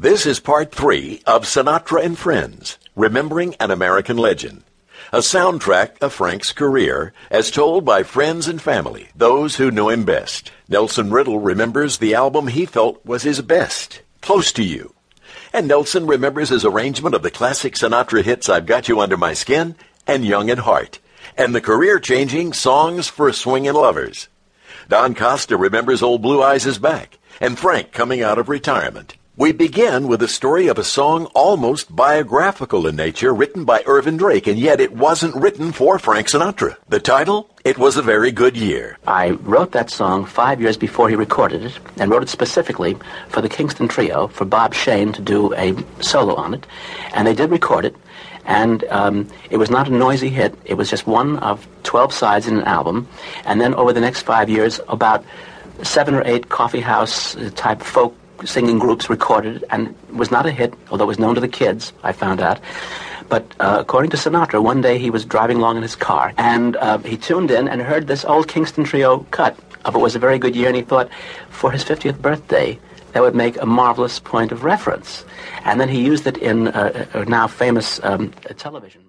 This is part three of Sinatra and Friends, Remembering an American Legend. A soundtrack of Frank's career as told by friends and family, those who knew him best. Nelson Riddle remembers the album he felt was his best, Close to You. And Nelson remembers his arrangement of the classic Sinatra hits I've Got You Under My Skin and Young at Heart, and the career-changing Songs for Swingin' Lovers. Don Costa remembers Old Blue Eyes is back, and Frank coming out of retirement. We begin with the story of a song almost biographical in nature written by Ervin Drake, and yet it wasn't written for Frank Sinatra. The title? It was a very good year. I wrote that song five years before he recorded it, and wrote it specifically for the Kingston Trio, for Bob Shane to do a solo on it. And they did record it, and um, it was not a noisy hit. It was just one of 12 sides in an album. And then over the next five years, about seven or eight coffee house type folk singing groups recorded and was not a hit, although it was known to the kids, I found out. But uh, according to Sinatra, one day he was driving along in his car and uh, he tuned in and heard this old Kingston Trio cut of It Was a Very Good Year, and he thought, for his 50th birthday, that would make a marvelous point of reference. And then he used it in uh, a now famous um, television.